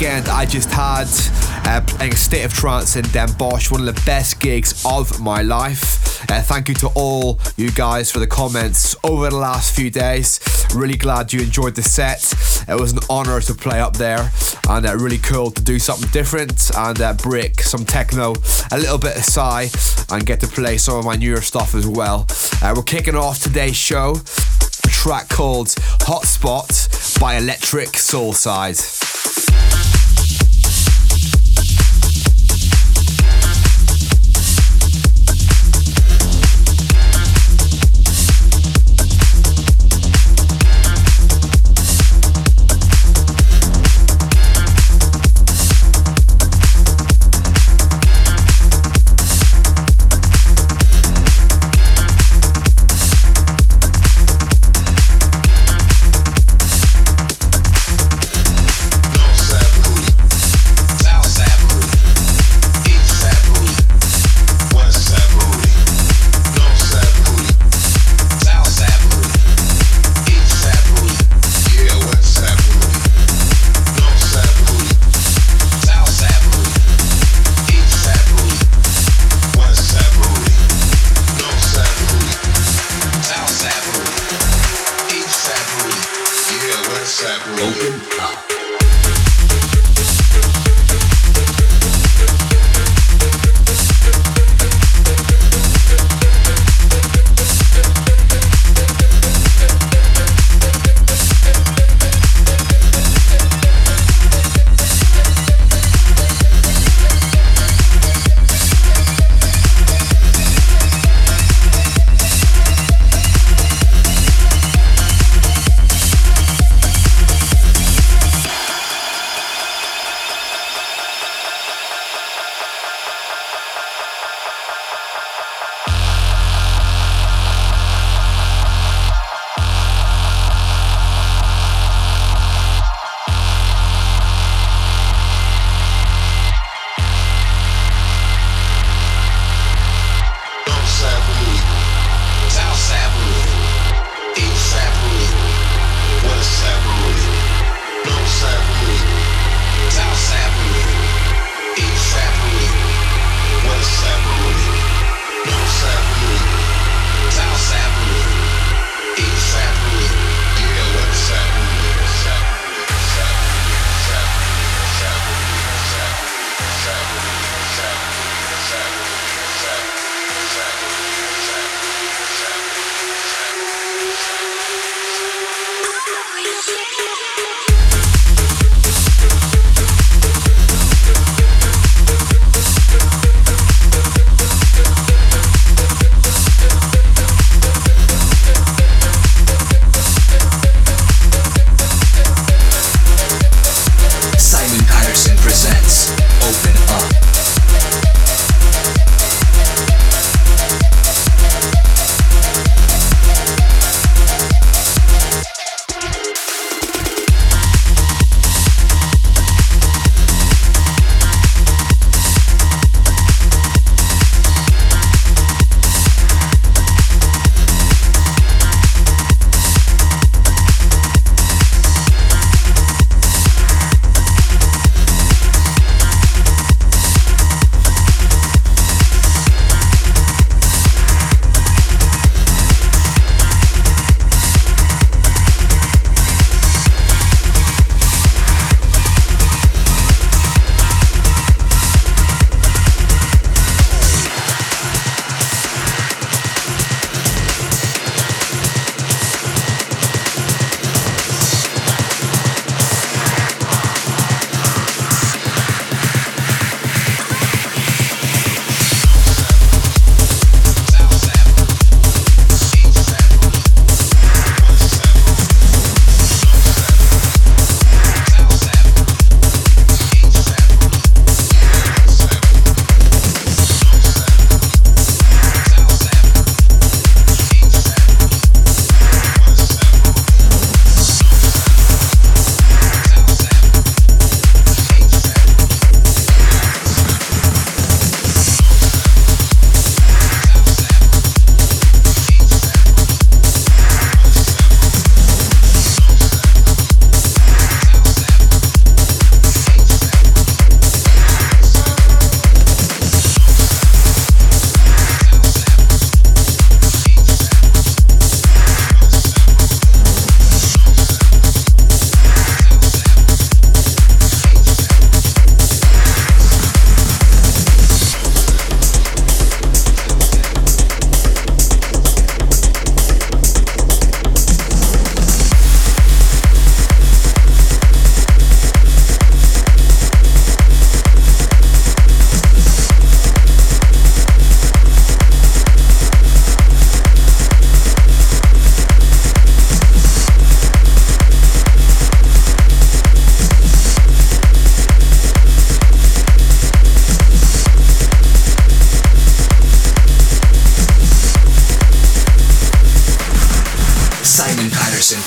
Weekend I just had uh, playing State of Trance in Den Bosch, one of the best gigs of my life. Uh, thank you to all you guys for the comments over the last few days. Really glad you enjoyed the set. It was an honor to play up there and uh, really cool to do something different and uh, break some techno, a little bit of Psy, and get to play some of my newer stuff as well. Uh, we're kicking off today's show a track called Hotspot by Electric Soulside.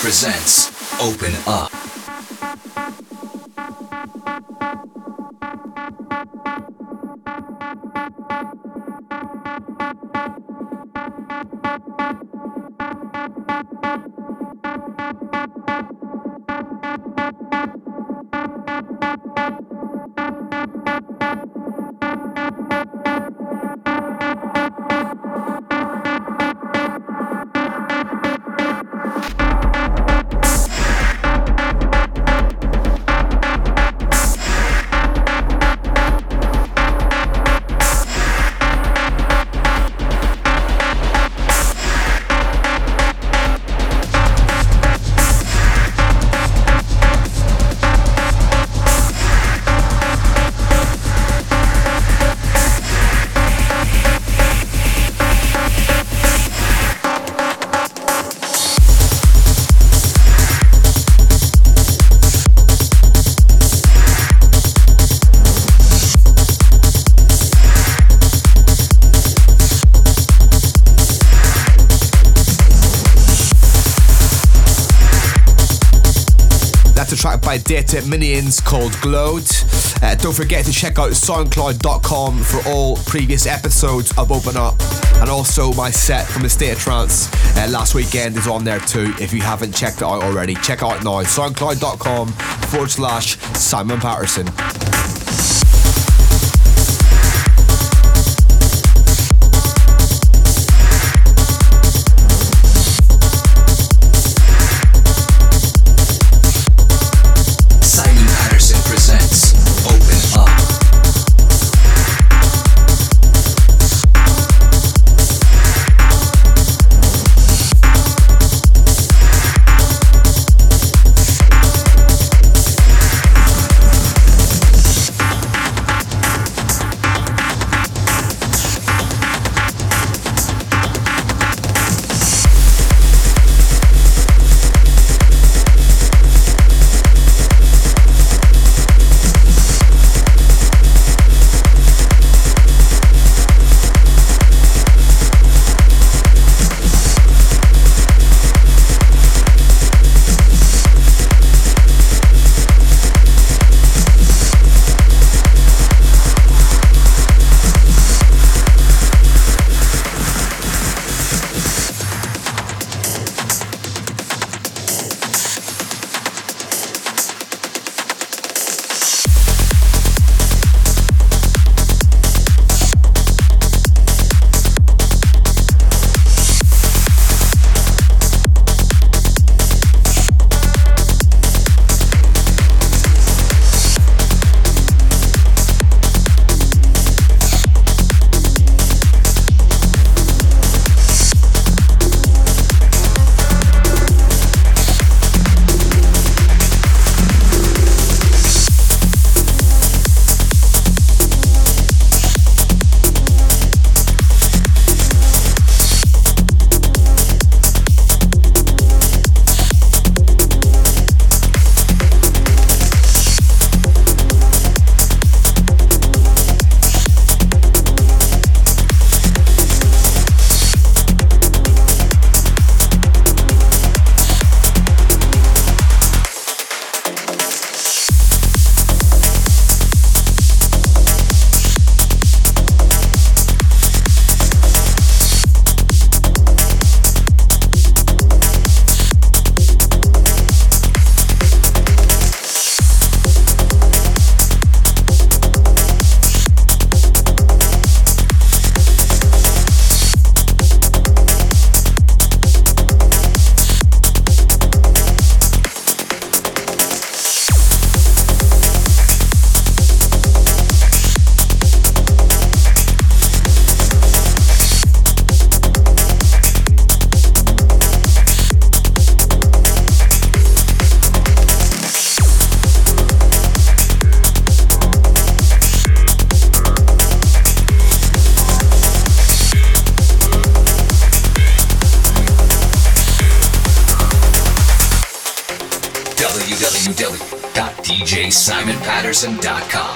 Presents Open Up. Dataminions called Glod. Uh, don't forget to check out soundcloud.com for all previous episodes of Open Up. And also my set from the State of Trance uh, last weekend is on there too if you haven't checked it out already. Check out now. Soundcloud.com forward slash Simon Patterson. www.djsimonpatterson.com.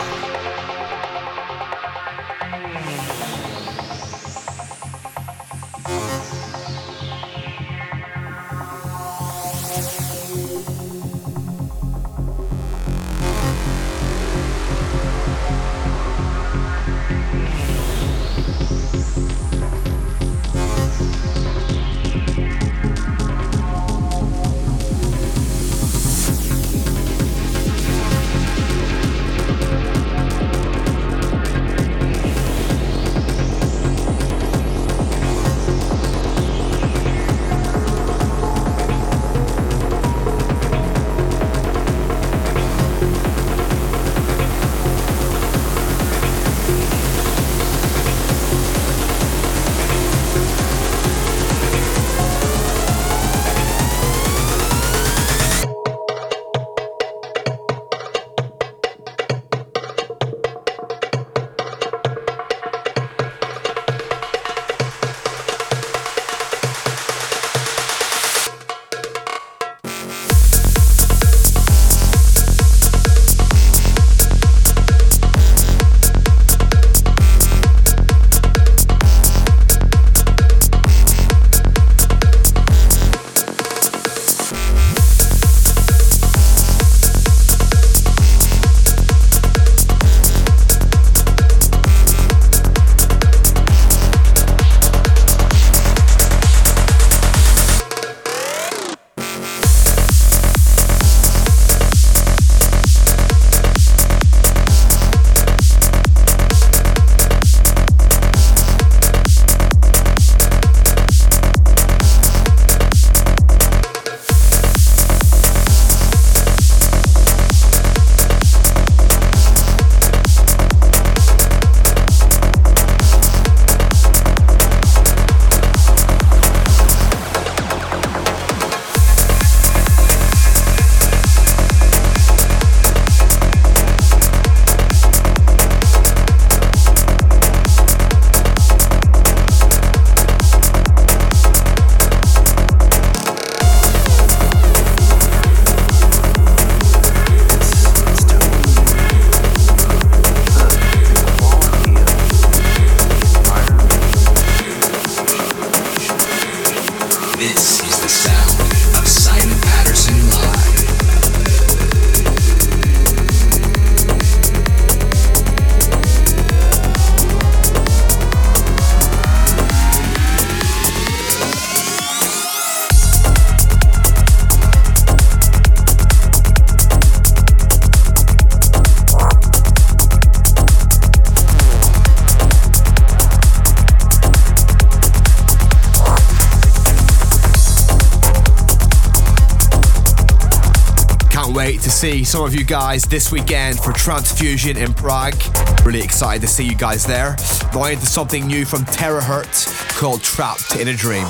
wait to see some of you guys this weekend for Transfusion in Prague. Really excited to see you guys there. Going into something new from Terahertz called Trapped in a Dream.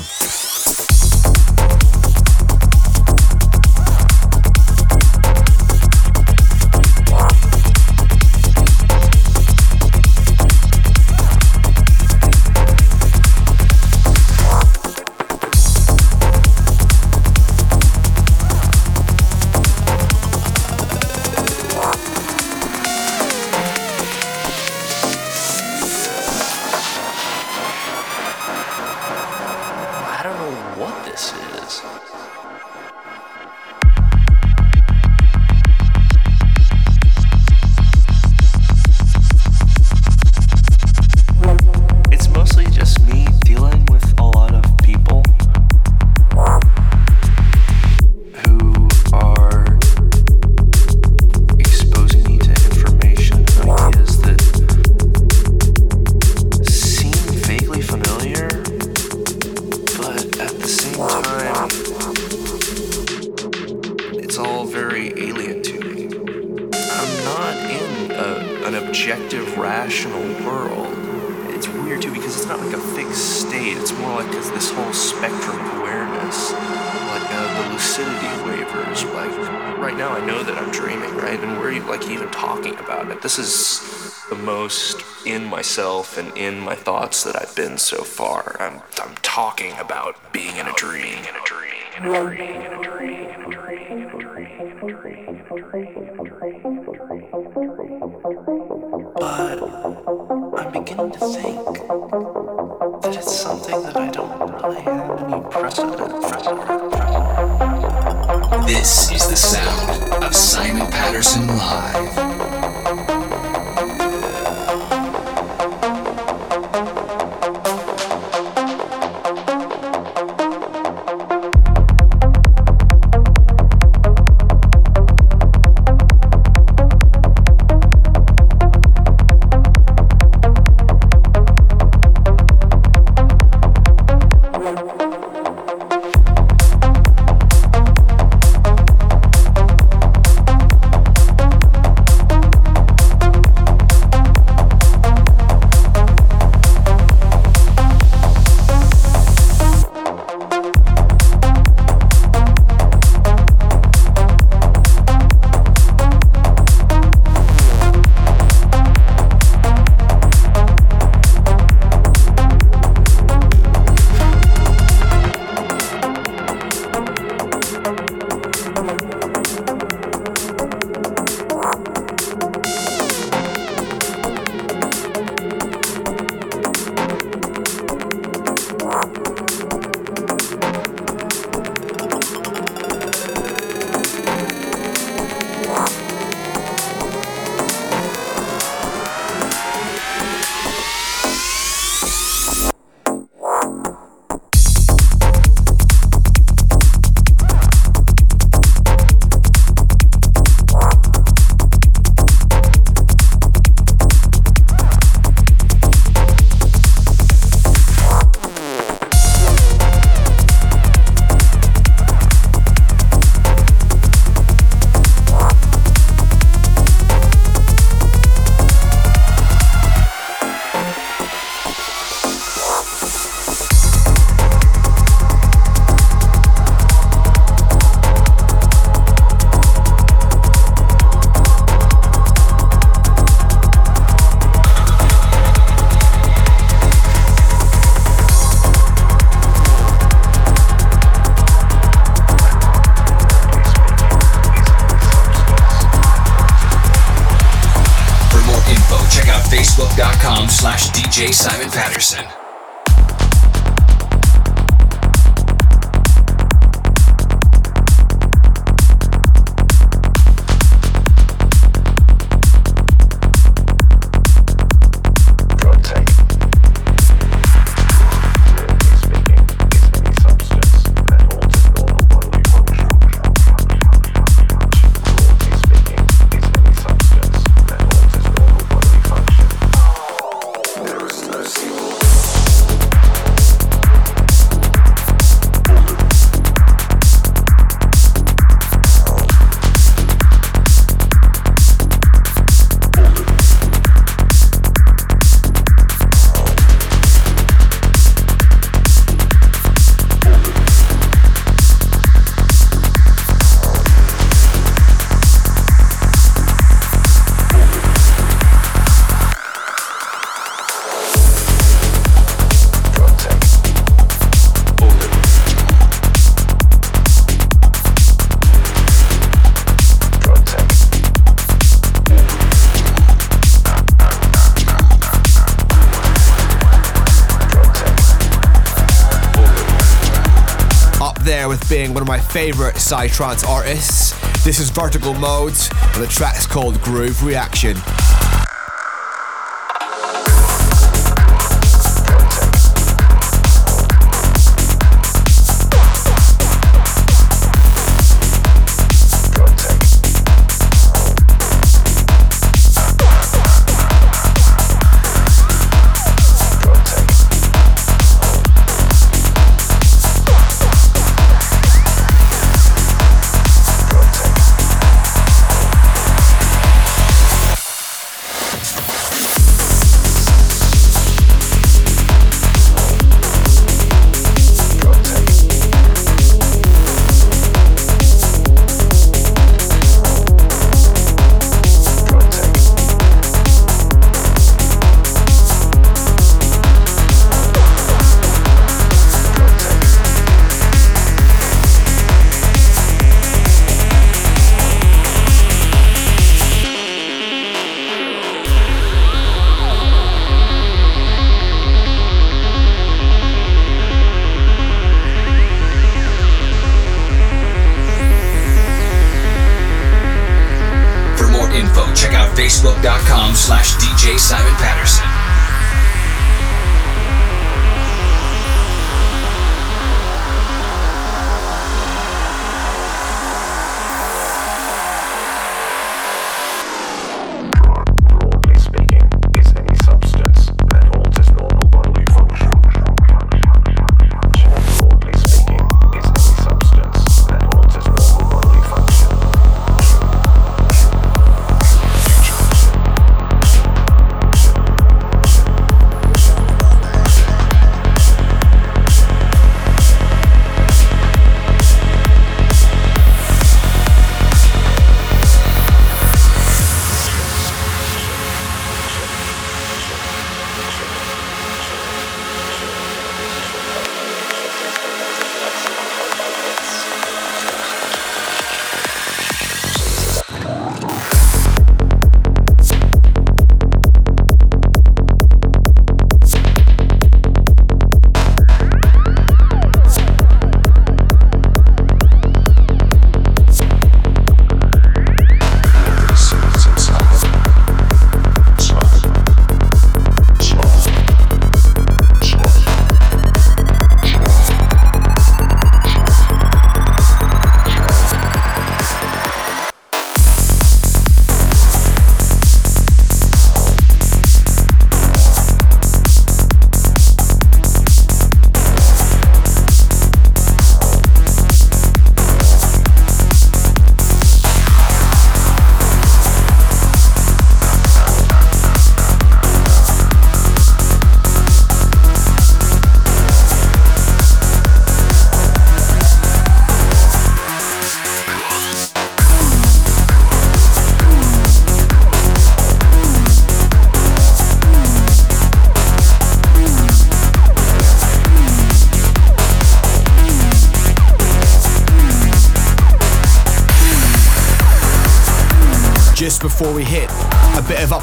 But I'm beginning to think that it's something that I don't really have any precedent for. This is the sound of Simon Patterson Live. facebook.com slash DJ Simon Patterson. One of my favourite psytrance artists. This is Vertical Modes, and the track's called Groove Reaction.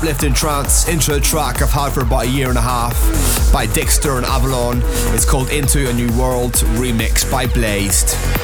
Uplifting trance intro track I've had for about a year and a half by Dickster and Avalon. It's called Into a New World, remixed by Blazed.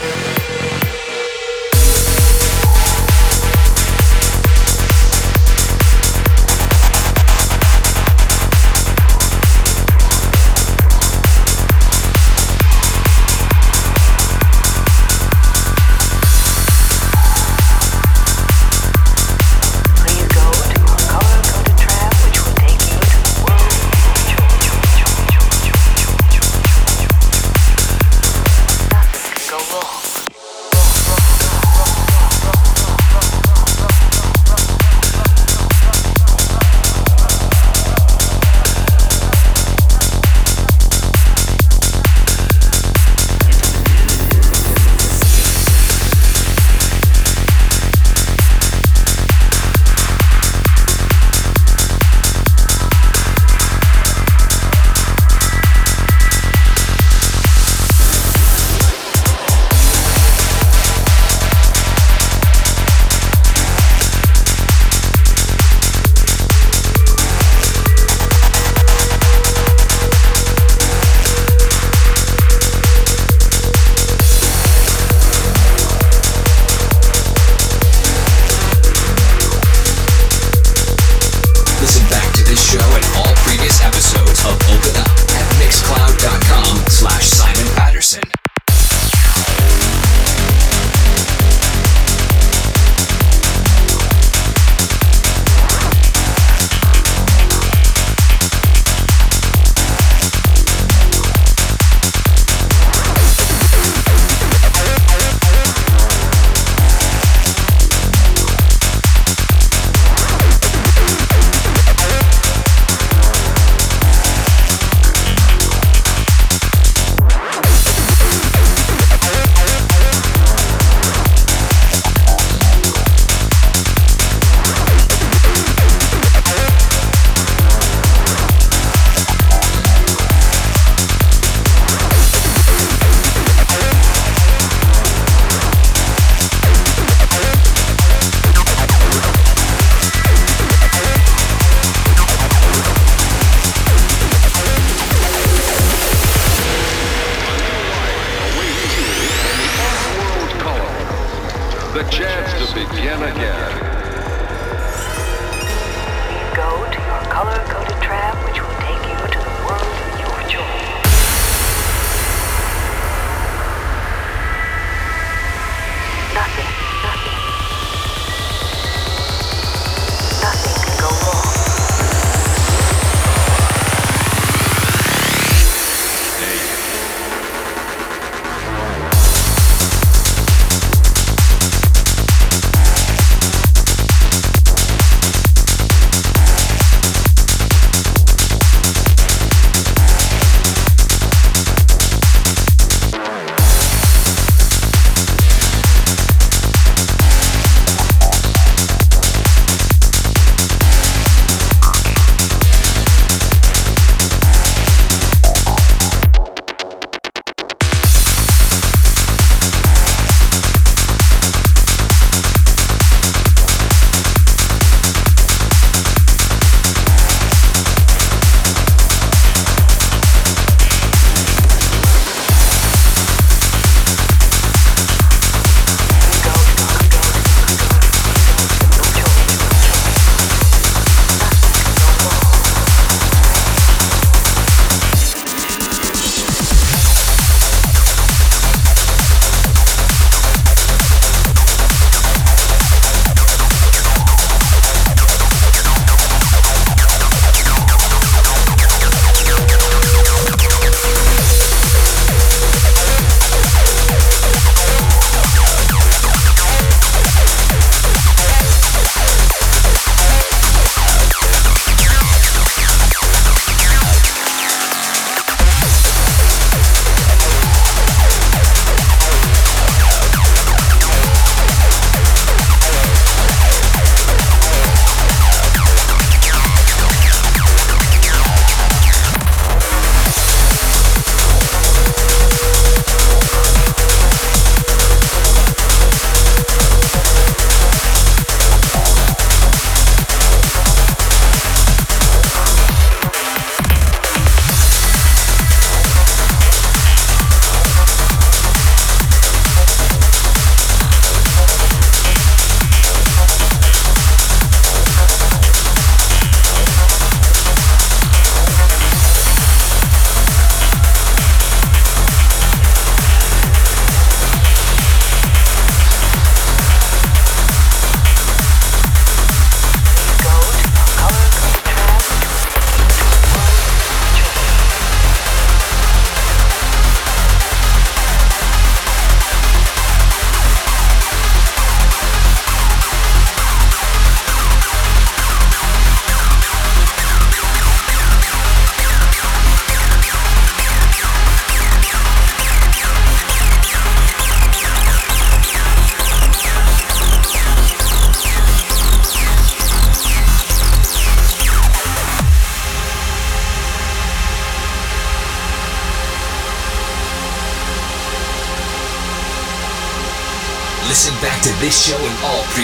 Свете на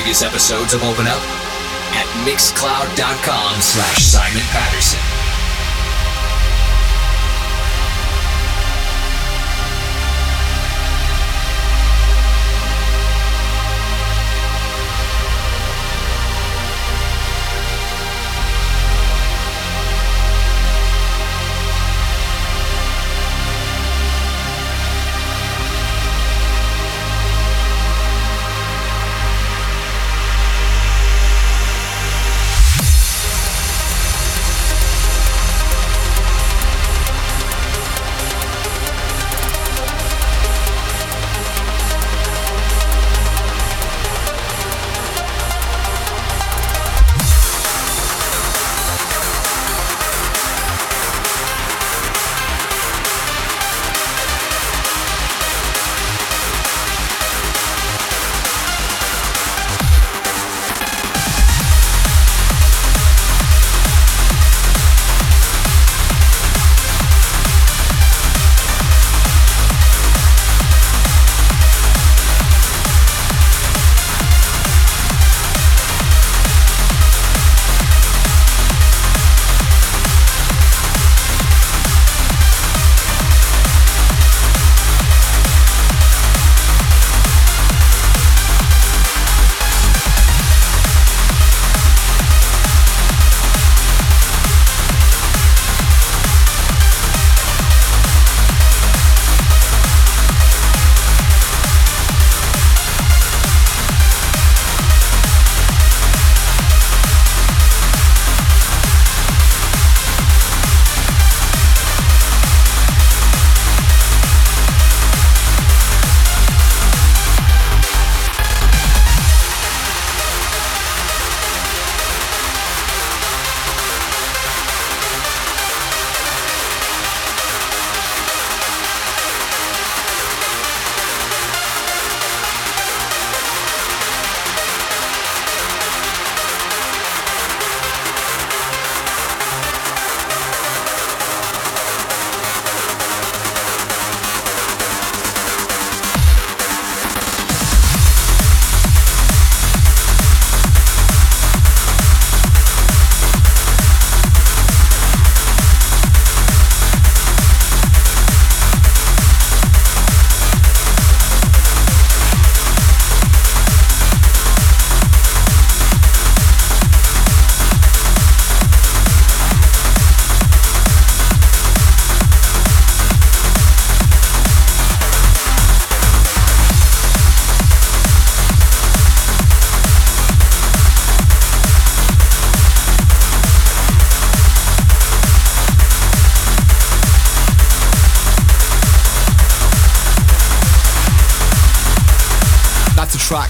previous episodes of Open Up at mixcloud.com slash Simon Patterson.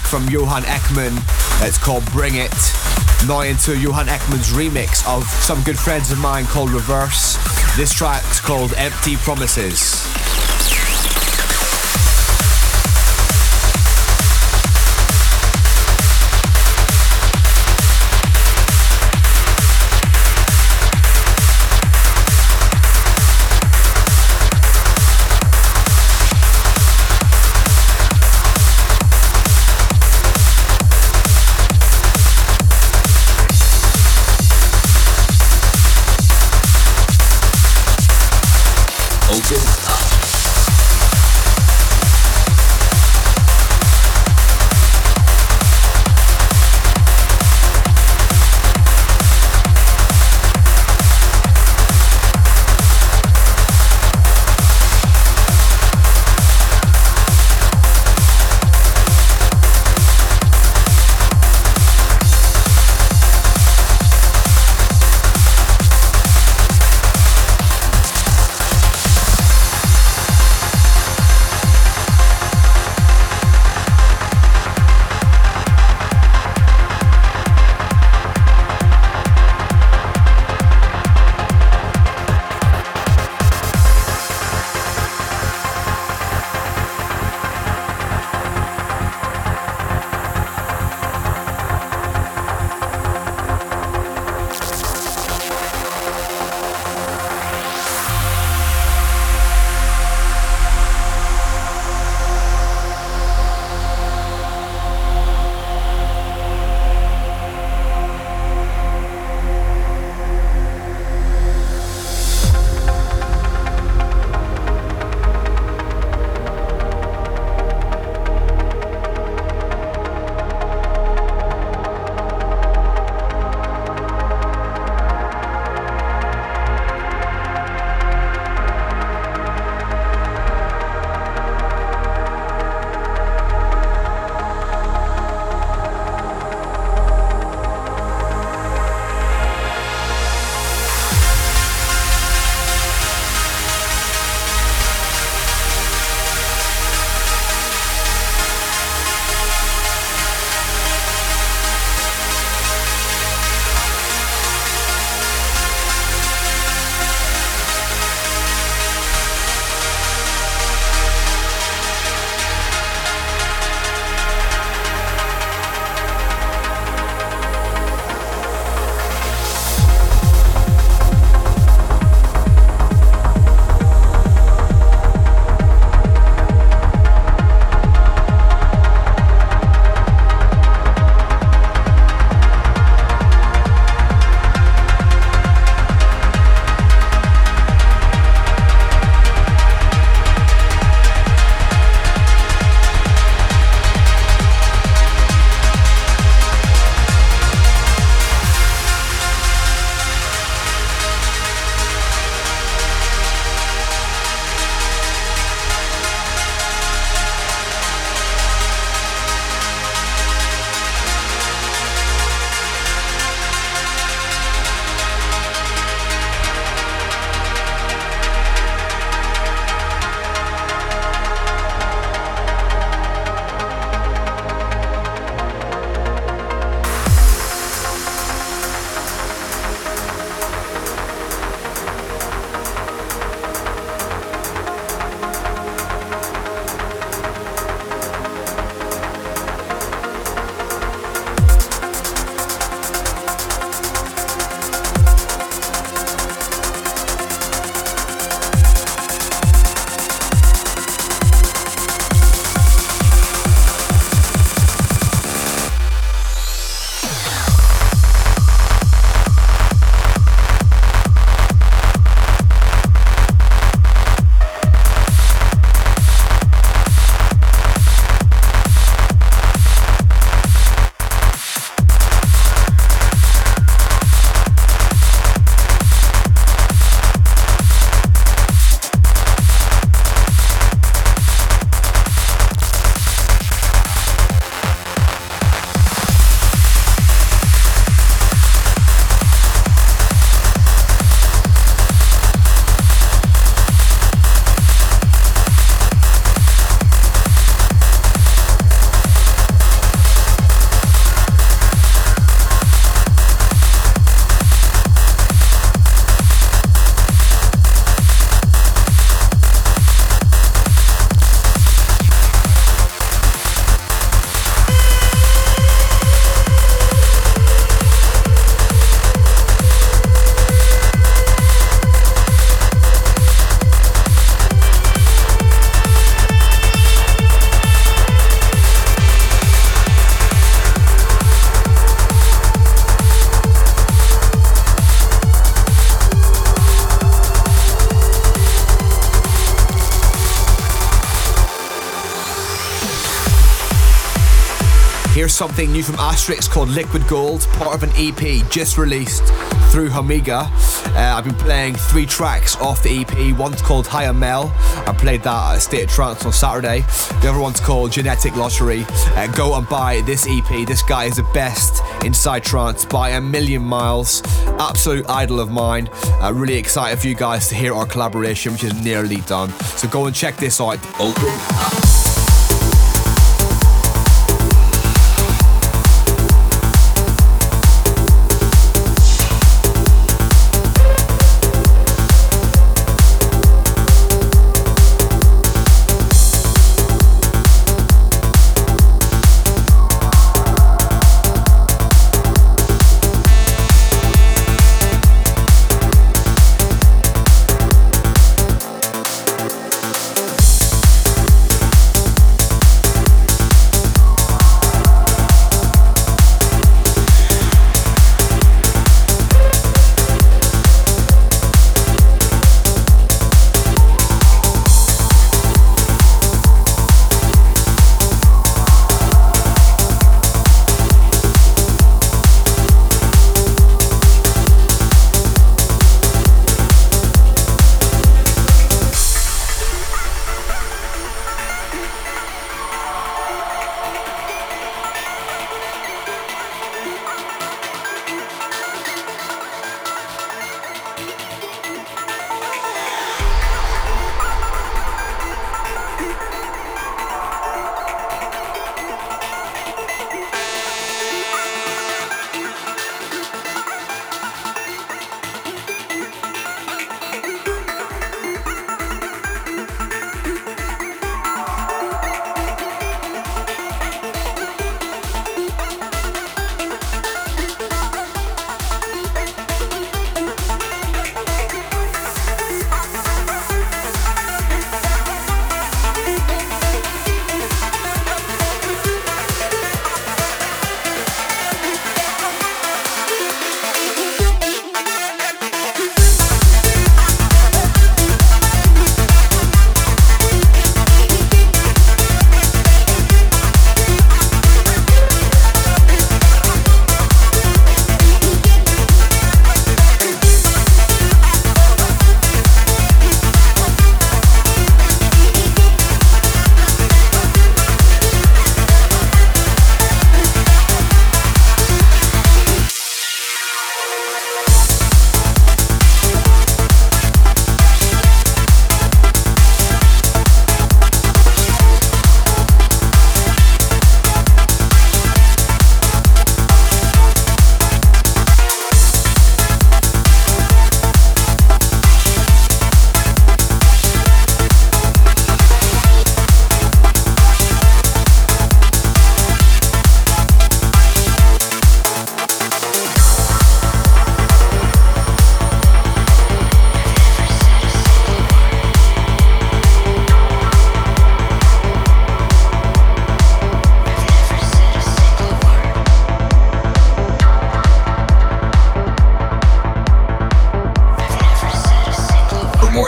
From Johan Ekman. It's called Bring It. Now into Johan Ekman's remix of some good friends of mine called Reverse. This track's called Empty Promises. Something new from Astrix called Liquid Gold, part of an EP just released through HOMmega. Uh, I've been playing three tracks off the EP. One's called Hypermel. I played that at State of Trance on Saturday. The other one's called Genetic Lottery. Uh, go and buy this EP. This guy is the best inside trance by a million miles. Absolute idol of mine. Uh, really excited for you guys to hear our collaboration, which is nearly done. So go and check this out. Open up.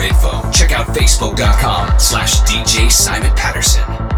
more info, check out facebook.com slash DJ Simon Patterson.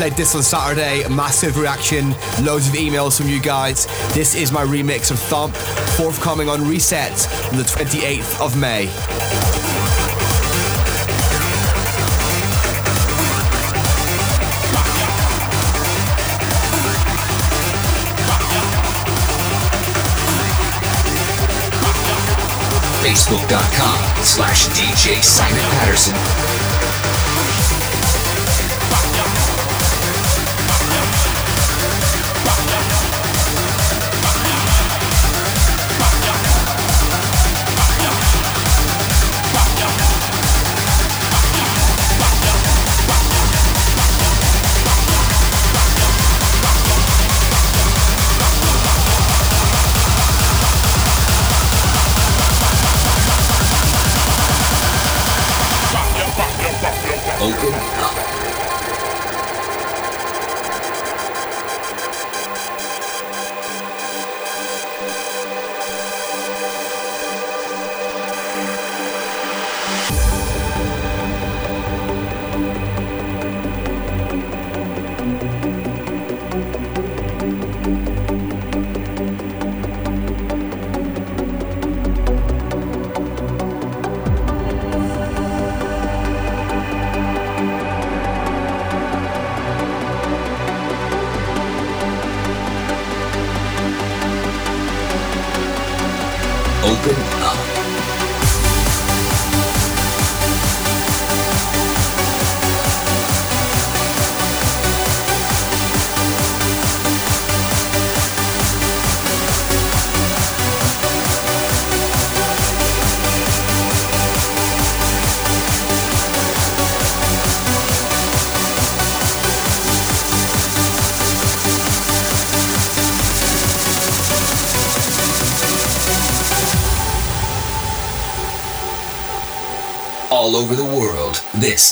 Played this on Saturday, massive reaction, loads of emails from you guys. This is my remix of Thump, forthcoming on Reset on the 28th of May. Facebook.com slash DJ Simon Patterson.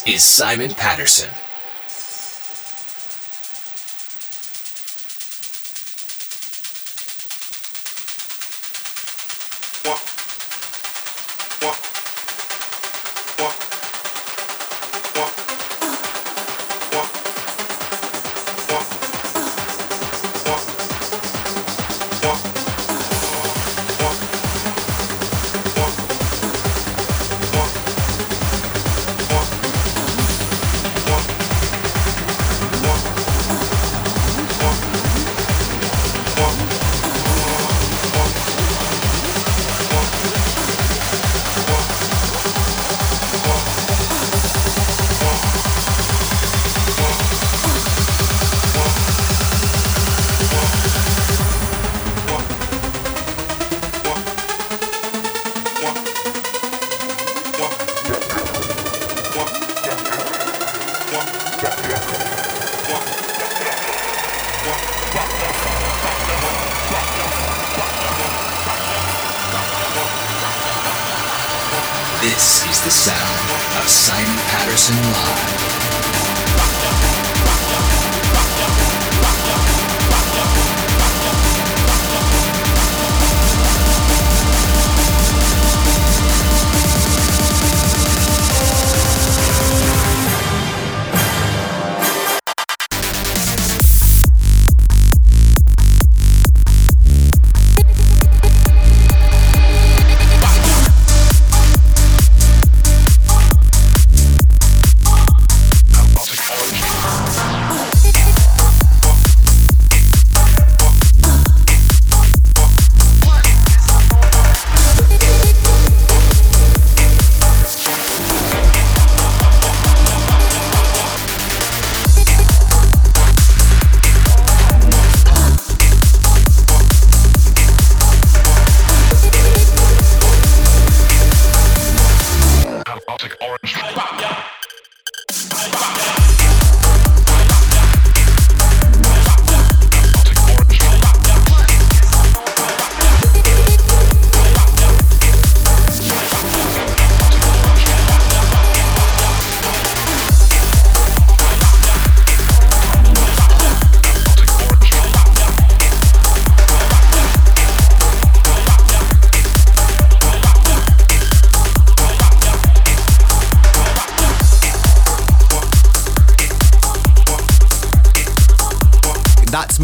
is Simon Patterson. What?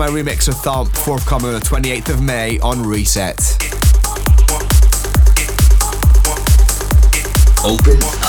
My remix of Thump, forthcoming on the 28th of May on Reset. Open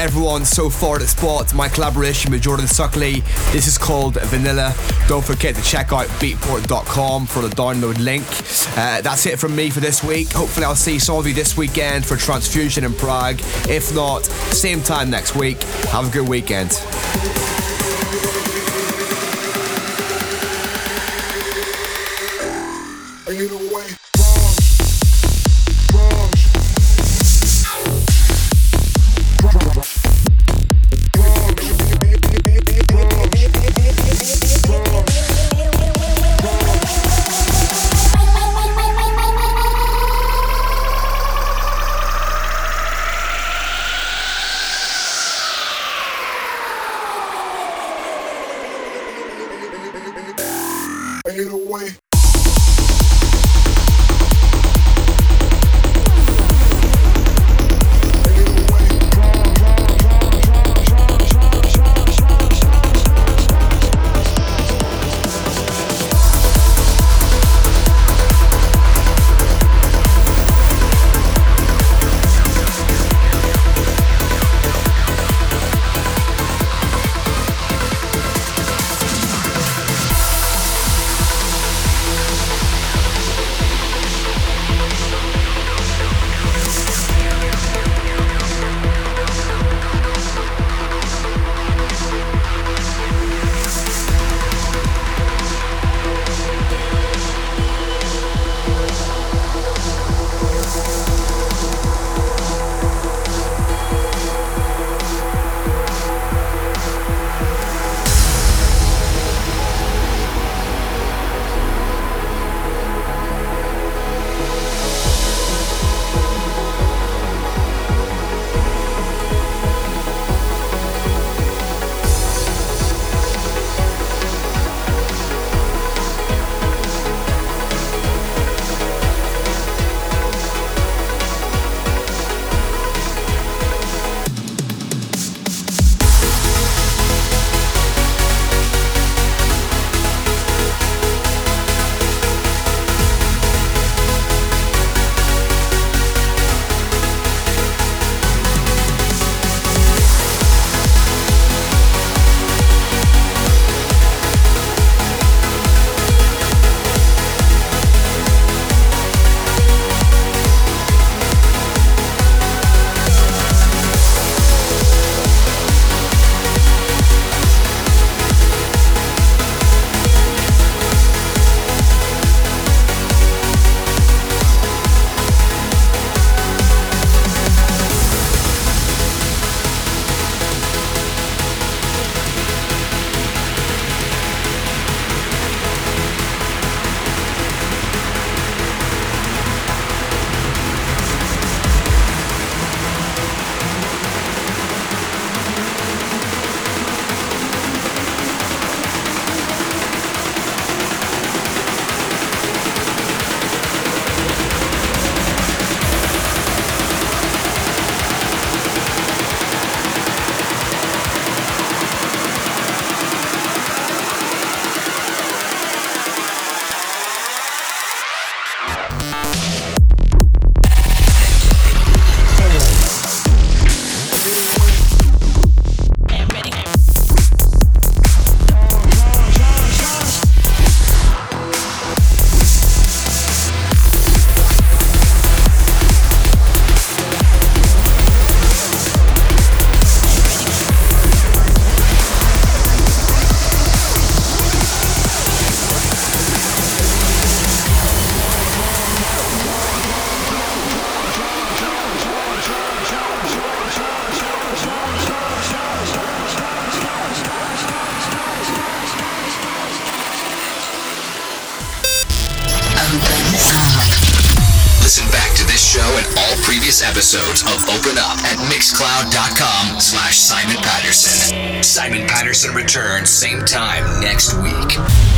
everyone so far that spot my collaboration with Jordan Suckley. This is called Vanilla. Don't forget to check out beatport.com for the download link. Uh, that's it from me for this week. Hopefully, I'll see some of you this weekend for Transmission in Prague. If not, same time next week. Have a good weekend. Patterson returns same time next week.